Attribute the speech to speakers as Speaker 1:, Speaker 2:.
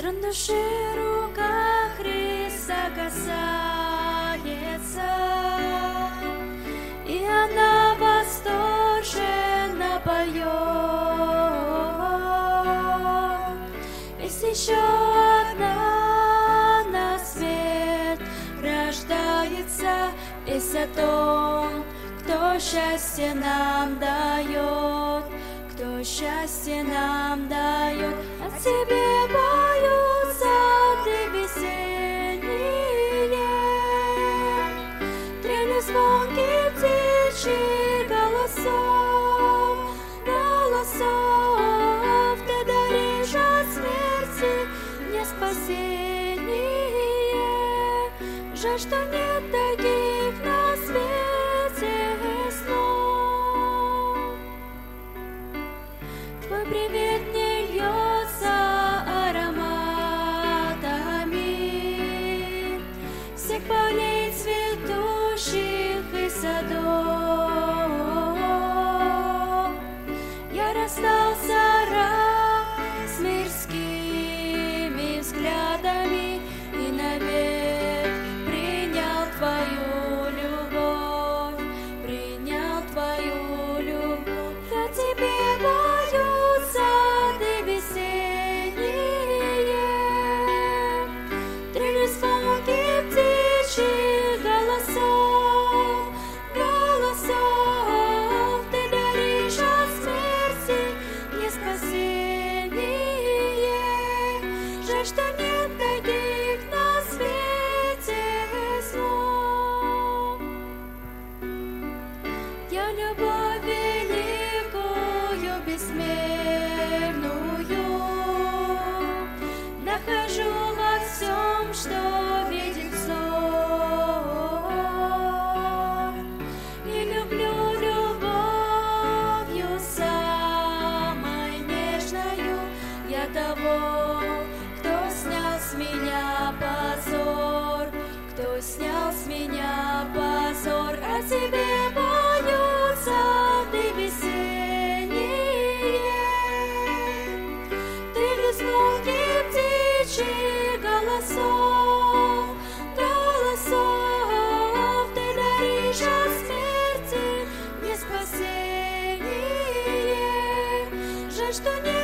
Speaker 1: Струн души рука Христа касается, и она восторженно поет. Есть еще одна на свет рождается, есть о том, кто счастье нам дает, кто счастье нам дает, о тебе птичьих голосов, голосов, ты даришь от смерти мне спасение, жаль, что нет таких на свете слов. Твой привет любовь великую, бессмертную Нахожу во всем, что видит взор И люблю любовью самой нежною. Я того, кто снял с меня позор. Кто снял с меня позор. А тебе что не